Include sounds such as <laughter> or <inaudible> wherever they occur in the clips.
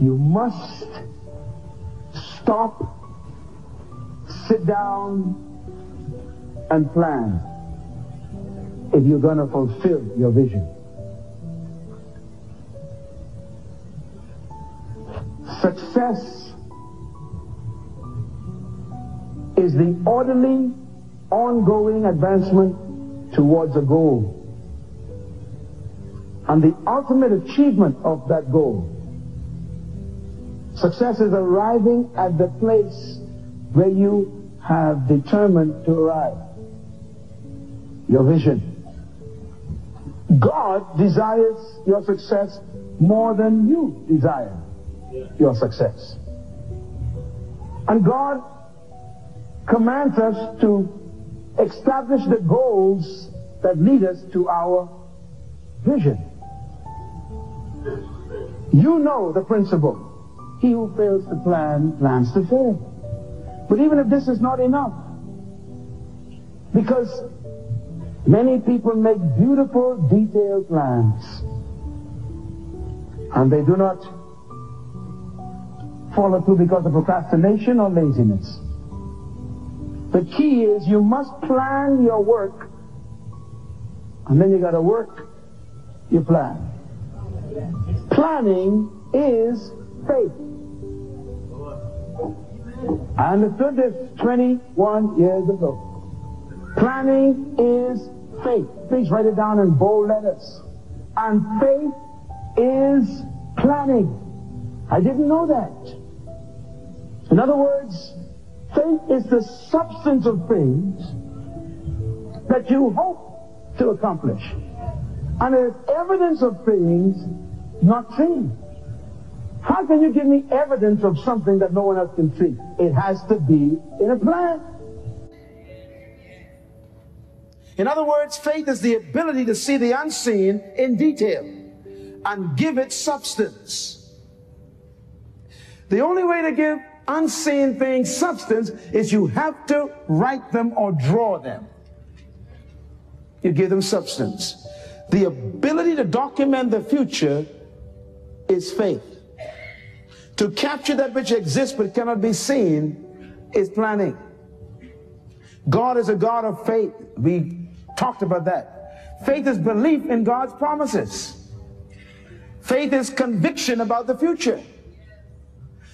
You must stop, sit down, and plan if you're going to fulfill your vision. Success is the orderly, ongoing advancement towards a goal. And the ultimate achievement of that goal. Success is arriving at the place where you have determined to arrive. Your vision. God desires your success more than you desire your success. And God commands us to establish the goals that lead us to our vision. You know the principle. He who fails to plan, plans to fail. But even if this is not enough, because many people make beautiful, detailed plans, and they do not follow through because of procrastination or laziness. The key is you must plan your work, and then you got to work your plan. Planning is faith. I understood this 21 years ago. Planning is faith. Please write it down in bold letters. And faith is planning. I didn't know that. In other words, faith is the substance of things that you hope to accomplish. And it is evidence of things not seen. How can you give me evidence of something that no one else can see? It has to be in a plan. In other words, faith is the ability to see the unseen in detail and give it substance. The only way to give unseen things substance is you have to write them or draw them. You give them substance. The ability to document the future is faith. To capture that which exists but cannot be seen is planning. God is a God of faith. We talked about that. Faith is belief in God's promises. Faith is conviction about the future.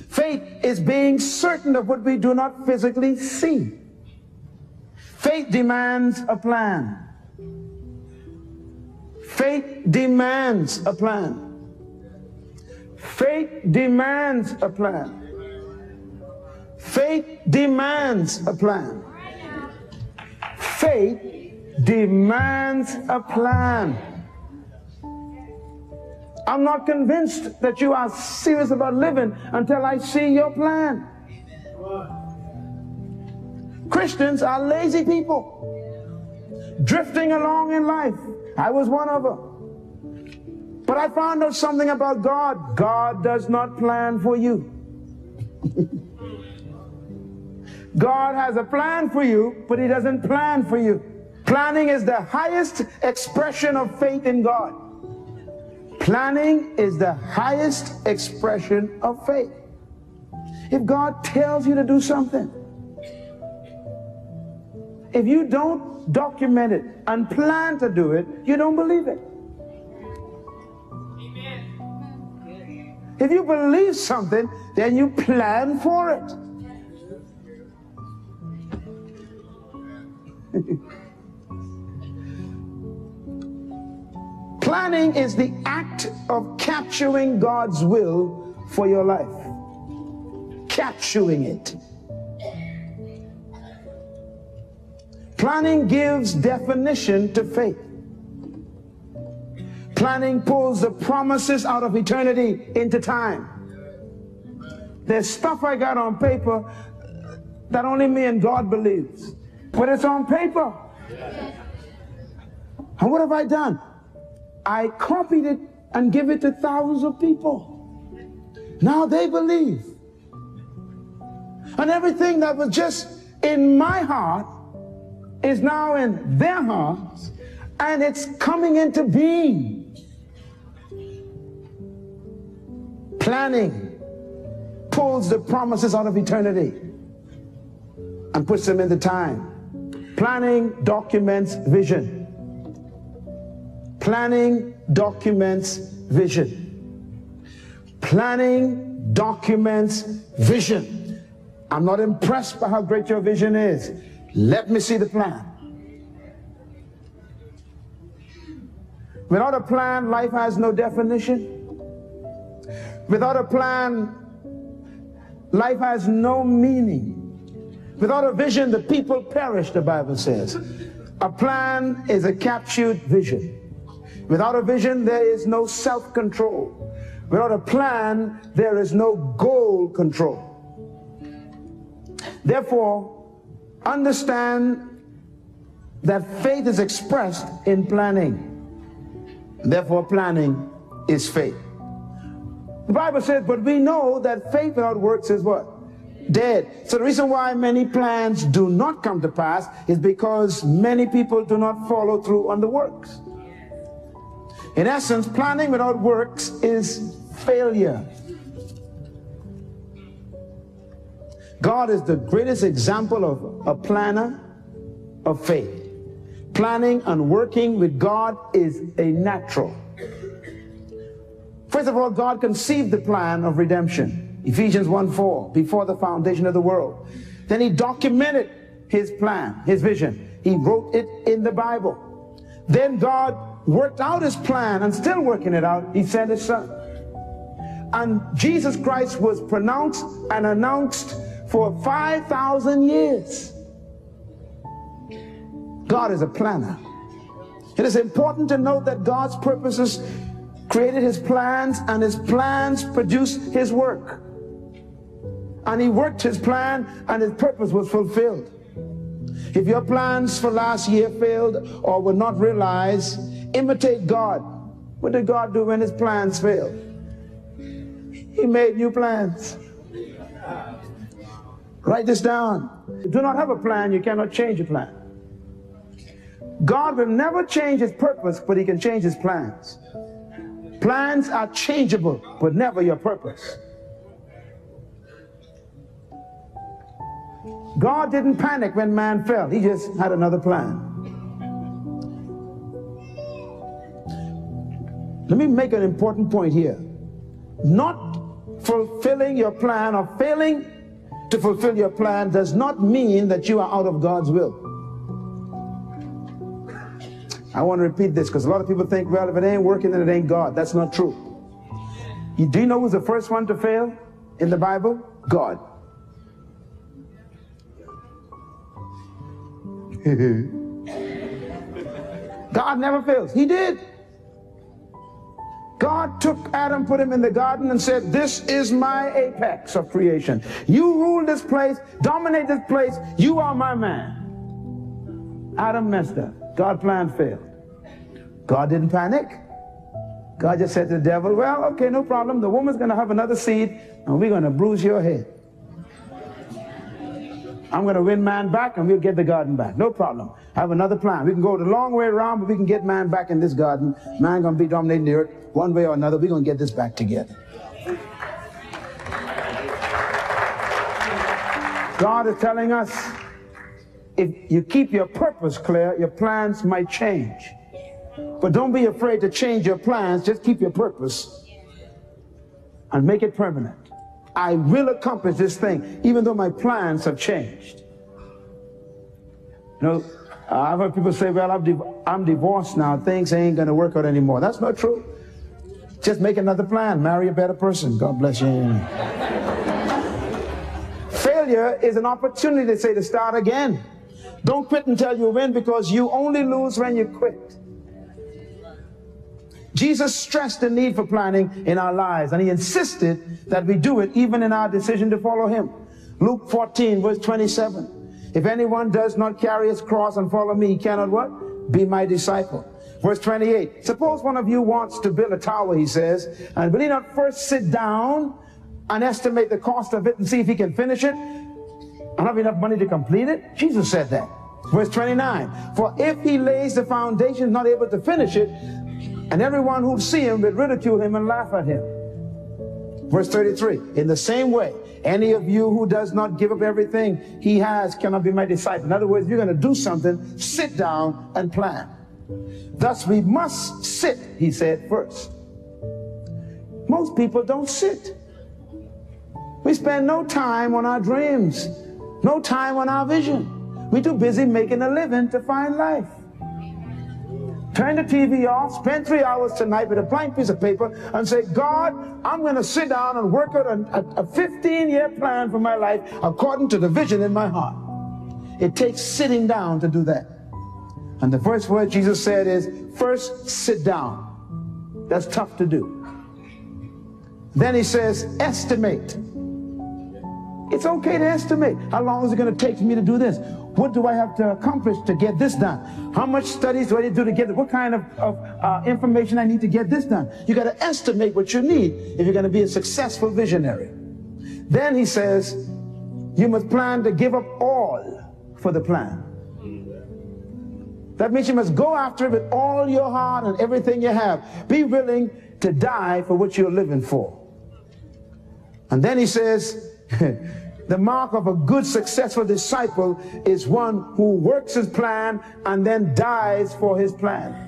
Faith is being certain of what we do not physically see. Faith demands a plan. Faith demands a plan. Faith demands a plan. Faith demands a plan. Faith demands a plan. I'm not convinced that you are serious about living until I see your plan. Christians are lazy people, drifting along in life. I was one of them. But I found out something about God. God does not plan for you. God has a plan for you, but He doesn't plan for you. Planning is the highest expression of faith in God. Planning is the highest expression of faith. If God tells you to do something, if you don't document it and plan to do it, you don't believe it. If you believe something, then you plan for it. <laughs> Planning is the act of capturing God's will for your life. Capturing it. Planning gives definition to faith. Planning pulls the promises out of eternity into time. There's stuff I got on paper that only me and God believes. But it's on paper. And what have I done? I copied it and give it to thousands of people. Now they believe. And everything that was just in my heart is now in their hearts and it's coming into being. Planning pulls the promises out of eternity and puts them into time. Planning documents vision. Planning documents vision. Planning documents vision. I'm not impressed by how great your vision is. Let me see the plan. Without a plan, life has no definition. Without a plan, life has no meaning. Without a vision, the people perish, the Bible says. A plan is a captured vision. Without a vision, there is no self control. Without a plan, there is no goal control. Therefore, understand that faith is expressed in planning. Therefore, planning is faith. The Bible says, but we know that faith without works is what? Dead. So the reason why many plans do not come to pass is because many people do not follow through on the works. In essence, planning without works is failure. God is the greatest example of a planner of faith. Planning and working with God is a natural. First of all, God conceived the plan of redemption. Ephesians 1 4, before the foundation of the world. Then he documented his plan, his vision. He wrote it in the Bible. Then God worked out his plan and still working it out. He sent his son. And Jesus Christ was pronounced and announced for 5,000 years. God is a planner. It is important to note that God's purposes created his plans and his plans produced his work. And he worked his plan and his purpose was fulfilled. If your plans for last year failed or were not realized, imitate God. What did God do when his plans failed? He made new plans. Write this down. If you do not have a plan, you cannot change a plan. God will never change his purpose, but he can change his plans. Plans are changeable, but never your purpose. God didn't panic when man fell, he just had another plan. Let me make an important point here. Not fulfilling your plan or failing to fulfill your plan does not mean that you are out of God's will. I want to repeat this because a lot of people think, well, if it ain't working, then it ain't God. That's not true. You, do you know who's the first one to fail in the Bible? God. <laughs> God never fails. He did. God took Adam, put him in the garden, and said, This is my apex of creation. You rule this place, dominate this place. You are my man. Adam messed up. God plan failed. God didn't panic. God just said to the devil, well, okay, no problem. The woman's going to have another seed and we're going to bruise your head. I'm going to win man back and we'll get the garden back. No problem. I have another plan. We can go the long way around, but we can get man back in this garden. Man going to be dominating the earth one way or another. We're going to get this back together. God is telling us if you keep your purpose clear, your plans might change. But don't be afraid to change your plans. Just keep your purpose and make it permanent. I will accomplish this thing, even though my plans have changed. You know, I've heard people say, well, I'm, I'm divorced now. Things ain't going to work out anymore. That's not true. Just make another plan. Marry a better person. God bless you. Failure is an opportunity to say to start again. Don't quit until you win because you only lose when you quit. Jesus stressed the need for planning in our lives and he insisted that we do it even in our decision to follow him. Luke 14 verse 27. If anyone does not carry his cross and follow me, he cannot what? Be my disciple. Verse 28. Suppose one of you wants to build a tower, he says, and will he not first sit down and estimate the cost of it and see if he can finish it? And have enough money to complete it? Jesus said that. Verse 29. For if he lays the foundation, not able to finish it, and everyone who see him will ridicule him and laugh at him. Verse 33 In the same way, any of you who does not give up everything he has cannot be my disciple. In other words, you're going to do something, sit down and plan. Thus, we must sit, he said, first. Most people don't sit. We spend no time on our dreams, no time on our vision. We're too busy making a living to find life. Turn the TV off, spend three hours tonight with a blank piece of paper and say, God, I'm going to sit down and work out a 15 year plan for my life according to the vision in my heart. It takes sitting down to do that. And the first word Jesus said is, first sit down. That's tough to do. Then he says, estimate. It's okay to estimate. How long is it going to take for me to do this? What do I have to accomplish to get this done? How much studies do I need to do to get it? What kind of, of uh, information I need to get this done? You got to estimate what you need if you're going to be a successful visionary. Then he says, you must plan to give up all for the plan. That means you must go after it with all your heart and everything you have. Be willing to die for what you're living for. And then he says, <laughs> the mark of a good, successful disciple is one who works his plan and then dies for his plan.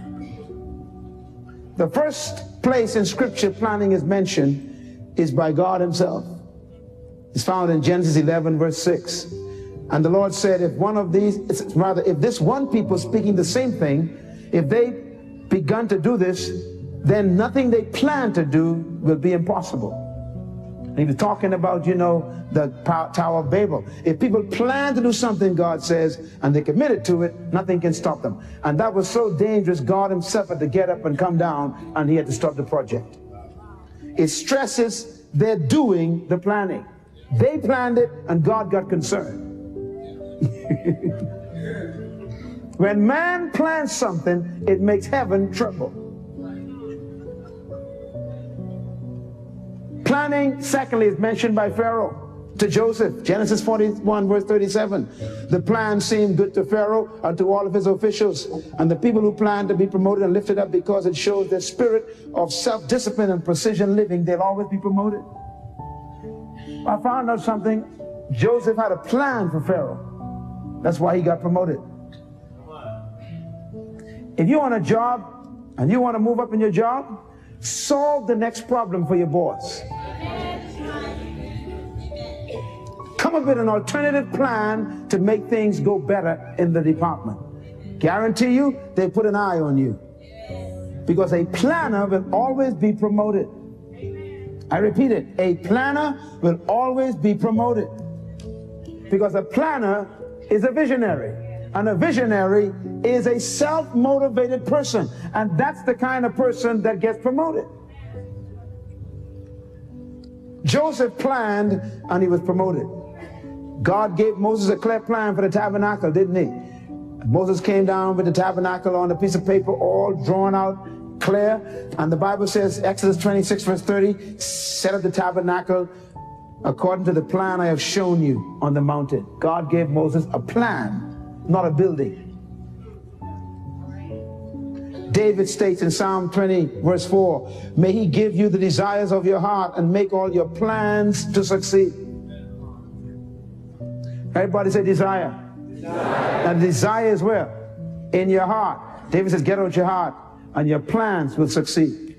The first place in scripture planning is mentioned is by God himself. It's found in Genesis 11 verse 6. And the Lord said, if one of these, rather, if this one people speaking the same thing, if they begun to do this, then nothing they plan to do will be impossible. He was talking about, you know, the Tower of Babel. If people plan to do something, God says, and they committed to it, nothing can stop them. And that was so dangerous, God himself had to get up and come down, and he had to stop the project. It stresses they're doing the planning. They planned it, and God got concerned. <laughs> when man plans something, it makes heaven tremble. Planning, secondly, is mentioned by Pharaoh to Joseph. Genesis 41, verse 37. The plan seemed good to Pharaoh and to all of his officials. And the people who planned to be promoted and lifted up because it shows their spirit of self discipline and precision living, they'll always be promoted. I found out something. Joseph had a plan for Pharaoh. That's why he got promoted. If you want a job and you want to move up in your job, solve the next problem for your boss. Come up with an alternative plan to make things go better in the department. Guarantee you, they put an eye on you. Because a planner will always be promoted. I repeat it, a planner will always be promoted. Because a planner is a visionary. And a visionary is a self motivated person. And that's the kind of person that gets promoted. Joseph planned and he was promoted. God gave Moses a clear plan for the tabernacle, didn't he? Moses came down with the tabernacle on a piece of paper, all drawn out clear. And the Bible says, Exodus 26, verse 30, set up the tabernacle according to the plan I have shown you on the mountain. God gave Moses a plan, not a building. David states in Psalm 20, verse 4, May he give you the desires of your heart and make all your plans to succeed. Everybody say desire. desire. And desire is where? In your heart. David says, get out your heart, and your plans will succeed.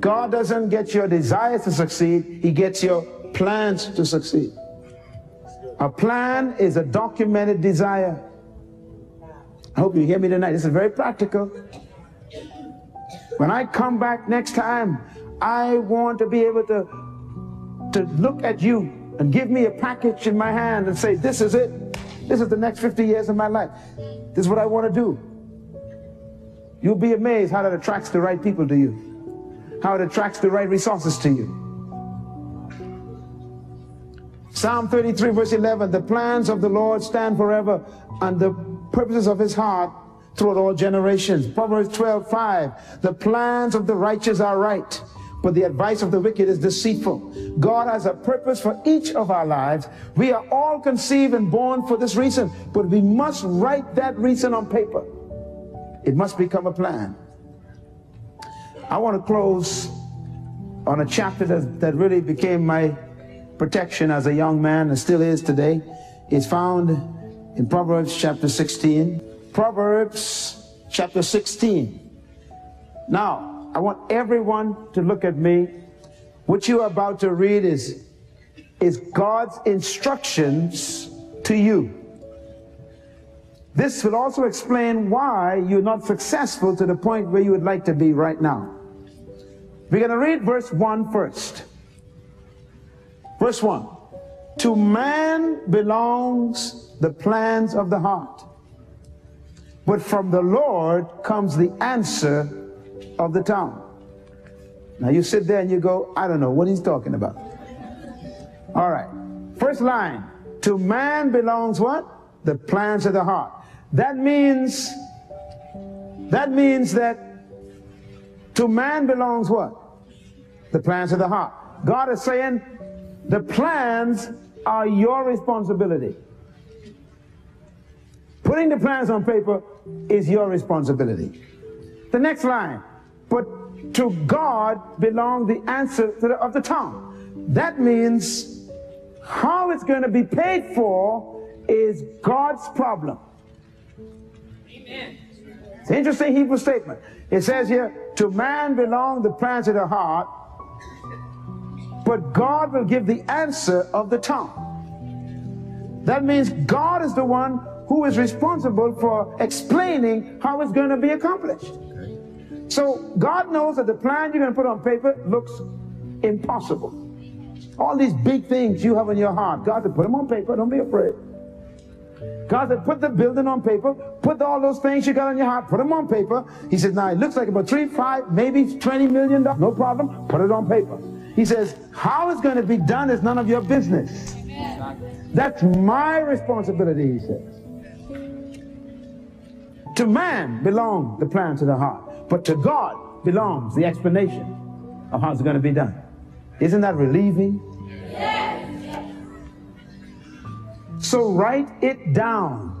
God doesn't get your desires to succeed, He gets your plans to succeed. A plan is a documented desire. I hope you hear me tonight. This is very practical. When I come back next time, I want to be able to, to look at you and give me a package in my hand and say, This is it. This is the next 50 years of my life. This is what I want to do. You'll be amazed how that attracts the right people to you, how it attracts the right resources to you. Psalm 33, verse 11 The plans of the Lord stand forever, and the purposes of his heart throughout all generations. Proverbs 12, 5 The plans of the righteous are right but the advice of the wicked is deceitful. God has a purpose for each of our lives. We are all conceived and born for this reason, but we must write that reason on paper. It must become a plan. I want to close on a chapter that, that really became my protection as a young man and still is today. It's found in Proverbs chapter 16. Proverbs chapter 16. Now, I want everyone to look at me. What you are about to read is, is God's instructions to you. This will also explain why you're not successful to the point where you would like to be right now. We're going to read verse 1 first. Verse 1. To man belongs the plans of the heart, but from the Lord comes the answer of the tongue. Now you sit there and you go, I don't know what he's talking about. All right. First line. To man belongs what? The plans of the heart. That means, that means that to man belongs what? The plans of the heart. God is saying the plans are your responsibility. Putting the plans on paper is your responsibility. The next line, but to God belong the answer the, of the tongue. That means how it's going to be paid for is God's problem. It's an interesting Hebrew statement. It says here, to man belong the plans of the heart, but God will give the answer of the tongue. That means God is the one who is responsible for explaining how it's going to be accomplished. So God knows that the plan you're going to put on paper looks impossible. All these big things you have in your heart, God said, put them on paper. Don't be afraid. God said, put the building on paper, put all those things you got on your heart, put them on paper. He said, now it looks like about three, five, maybe 20 million dollars. No problem. Put it on paper. He says, how it's going to be done is none of your business. That's my responsibility, he says. To man belong the plans of the heart, but to God belongs the explanation of how it's going to be done. Isn't that relieving? Yes. So write it down.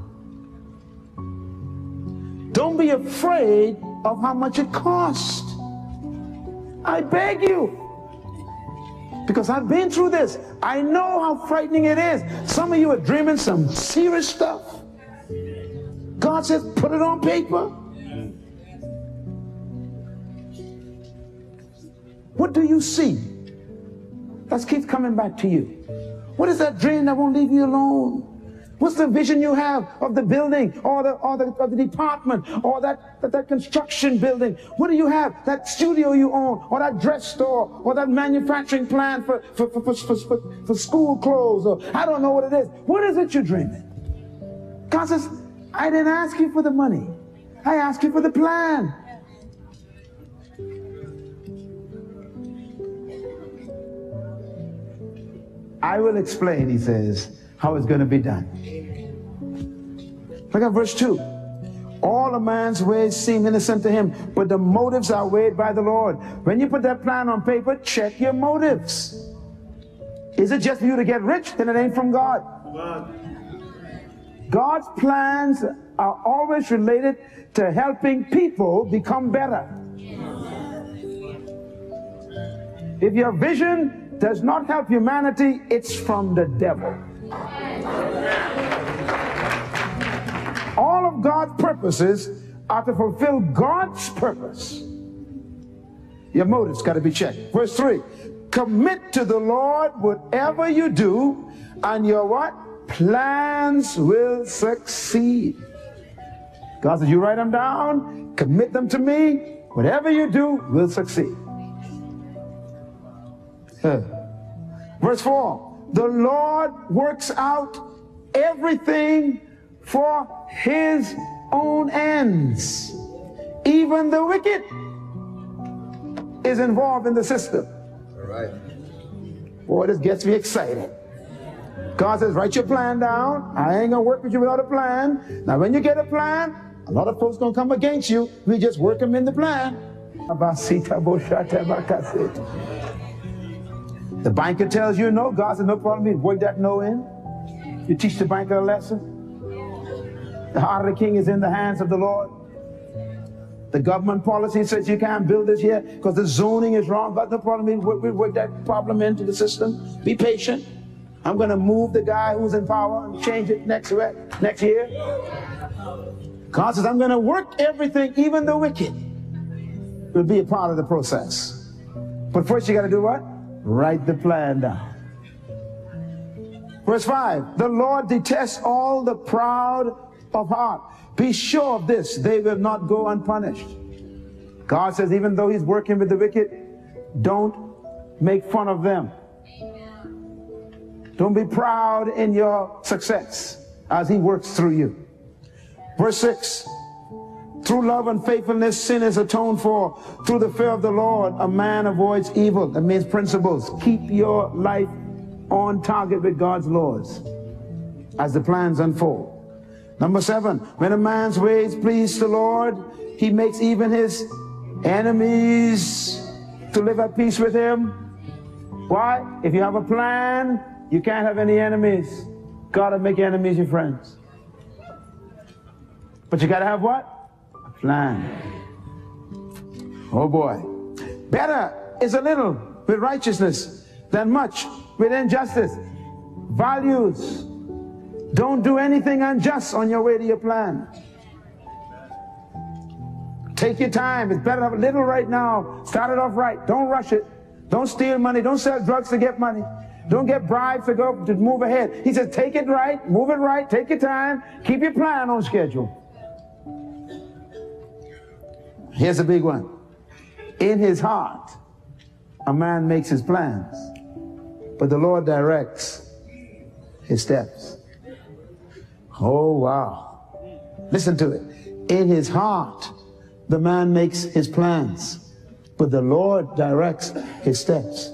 Don't be afraid of how much it costs. I beg you. Because I've been through this. I know how frightening it is. Some of you are dreaming some serious stuff. God says, put it on paper. What do you see? That keeps coming back to you. What is that dream that won't leave you alone? What's the vision you have of the building or the, or the, or the department or that, that, that, construction building? What do you have? That studio you own or that dress store or that manufacturing plant for, for, for, for, for, for school clothes or I don't know what it is. What is it you're dreaming? God says, I didn't ask you for the money. I asked you for the plan. I will explain, he says, how it's going to be done. Look at verse 2. All a man's ways seem innocent to him, but the motives are weighed by the Lord. When you put that plan on paper, check your motives. Is it just for you to get rich? Then it ain't from God. God's plans are always related to helping people become better. If your vision does not help humanity, it's from the devil. All of God's purposes are to fulfill God's purpose. Your motives got to be checked. Verse 3 Commit to the Lord whatever you do, and your what? Plans will succeed. God says, You write them down, commit them to me, whatever you do will succeed. Verse 4 The Lord works out everything for his own ends. Even the wicked is involved in the system. All right. Boy, this gets me excited. God says, write your plan down. I ain't gonna work with you without a plan. Now, when you get a plan, a lot of folks gonna come against you. We just work them in the plan. The banker tells you no. God said, no problem. You work that no in. You teach the banker a lesson. The heart of the king is in the hands of the Lord. The government policy says you can't build this here because the zoning is wrong. But no problem is we work that problem into the system. Be patient. I'm going to move the guy who's in power and change it next, next year. God says, I'm going to work everything, even the wicked will be a part of the process. But first you got to do what? Write the plan down. Verse 5 The Lord detests all the proud of heart. Be sure of this, they will not go unpunished. God says, even though He's working with the wicked, don't make fun of them. Don't be proud in your success as He works through you. Verse 6 Through love and faithfulness, sin is atoned for. Through the fear of the Lord, a man avoids evil. That means principles. Keep your life on target with God's laws as the plans unfold. Number seven, when a man's ways please the Lord, he makes even his enemies to live at peace with him. Why? If you have a plan, you can't have any enemies. God will make enemies your friends. But you got to have what? Plan. Oh boy. Better is a little with righteousness than much with injustice. Values. Don't do anything unjust on your way to your plan. Take your time. It's better to have a little right now. Start it off right. Don't rush it. Don't steal money. Don't sell drugs to get money. Don't get bribes to go to move ahead. He says, take it right, move it right, take your time, keep your plan on schedule. Here's a big one. In his heart, a man makes his plans, but the Lord directs his steps. Oh, wow. Listen to it. In his heart, the man makes his plans, but the Lord directs his steps.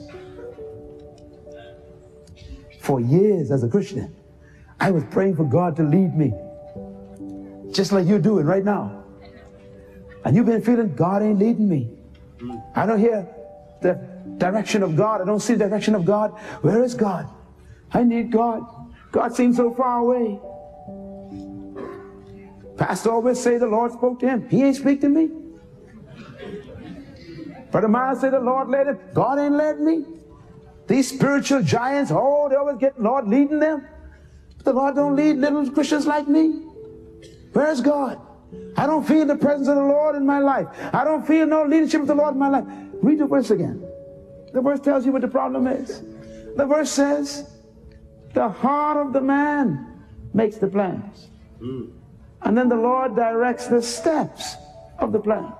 For years as a Christian, I was praying for God to lead me, just like you're doing right now. And you've been feeling God ain't leading me. Mm. I don't hear the direction of God. I don't see the direction of God. Where is God? I need God. God seems so far away. Pastor always say the Lord spoke to him. He ain't speak to me. Brother Miles say the Lord led him. God ain't led me. These spiritual giants, oh, they always get Lord leading them. But the Lord don't lead little Christians like me. Where's God? I don't feel the presence of the Lord in my life. I don't feel no leadership of the Lord in my life. Read the verse again. The verse tells you what the problem is. The verse says, the heart of the man makes the plans. Mm. And then the Lord directs the steps of the plan.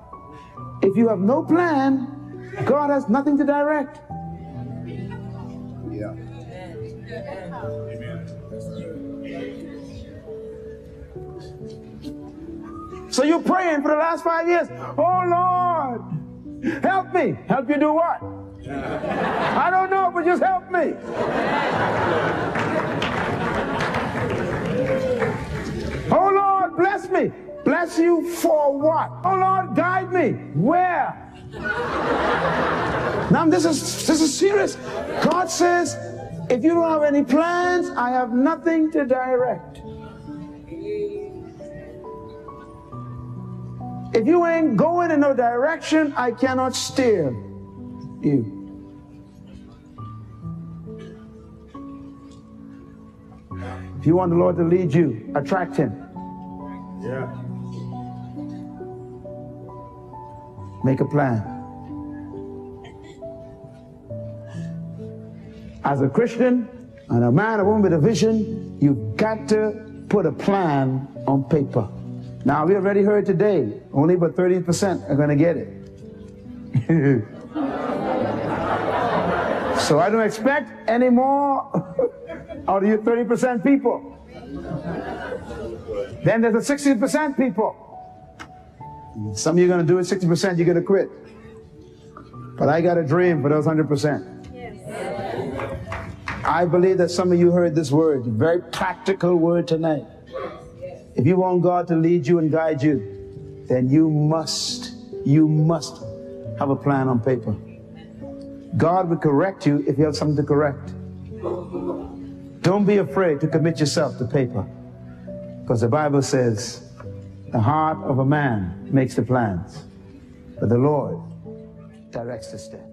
If you have no plan, God has nothing to direct. So you're praying for the last five years. Oh Lord, help me. Help you do what? I don't know, but just help me. Oh Lord, bless me. Bless you for what? Oh Lord, guide me. Where? now this is this is serious. God says, if you don't have any plans, I have nothing to direct. If you ain't going in no direction, I cannot steer you. If you want the Lord to lead you, attract Him. Yeah. Make a plan. As a Christian and a man or woman with a vision, you've got to put a plan on paper. Now, we already heard today, only about 30% are going to get it. <laughs> so I don't expect any more <laughs> out of you 30% people. Then there's the 60% people. Some of you are going to do it 60%, you're going to quit. But I got a dream for those 100%. I believe that some of you heard this word, very practical word tonight. If you want God to lead you and guide you, then you must, you must have a plan on paper. God will correct you if you have something to correct. Don't be afraid to commit yourself to paper. Because the Bible says the heart of a man makes the plans. But the Lord directs the steps.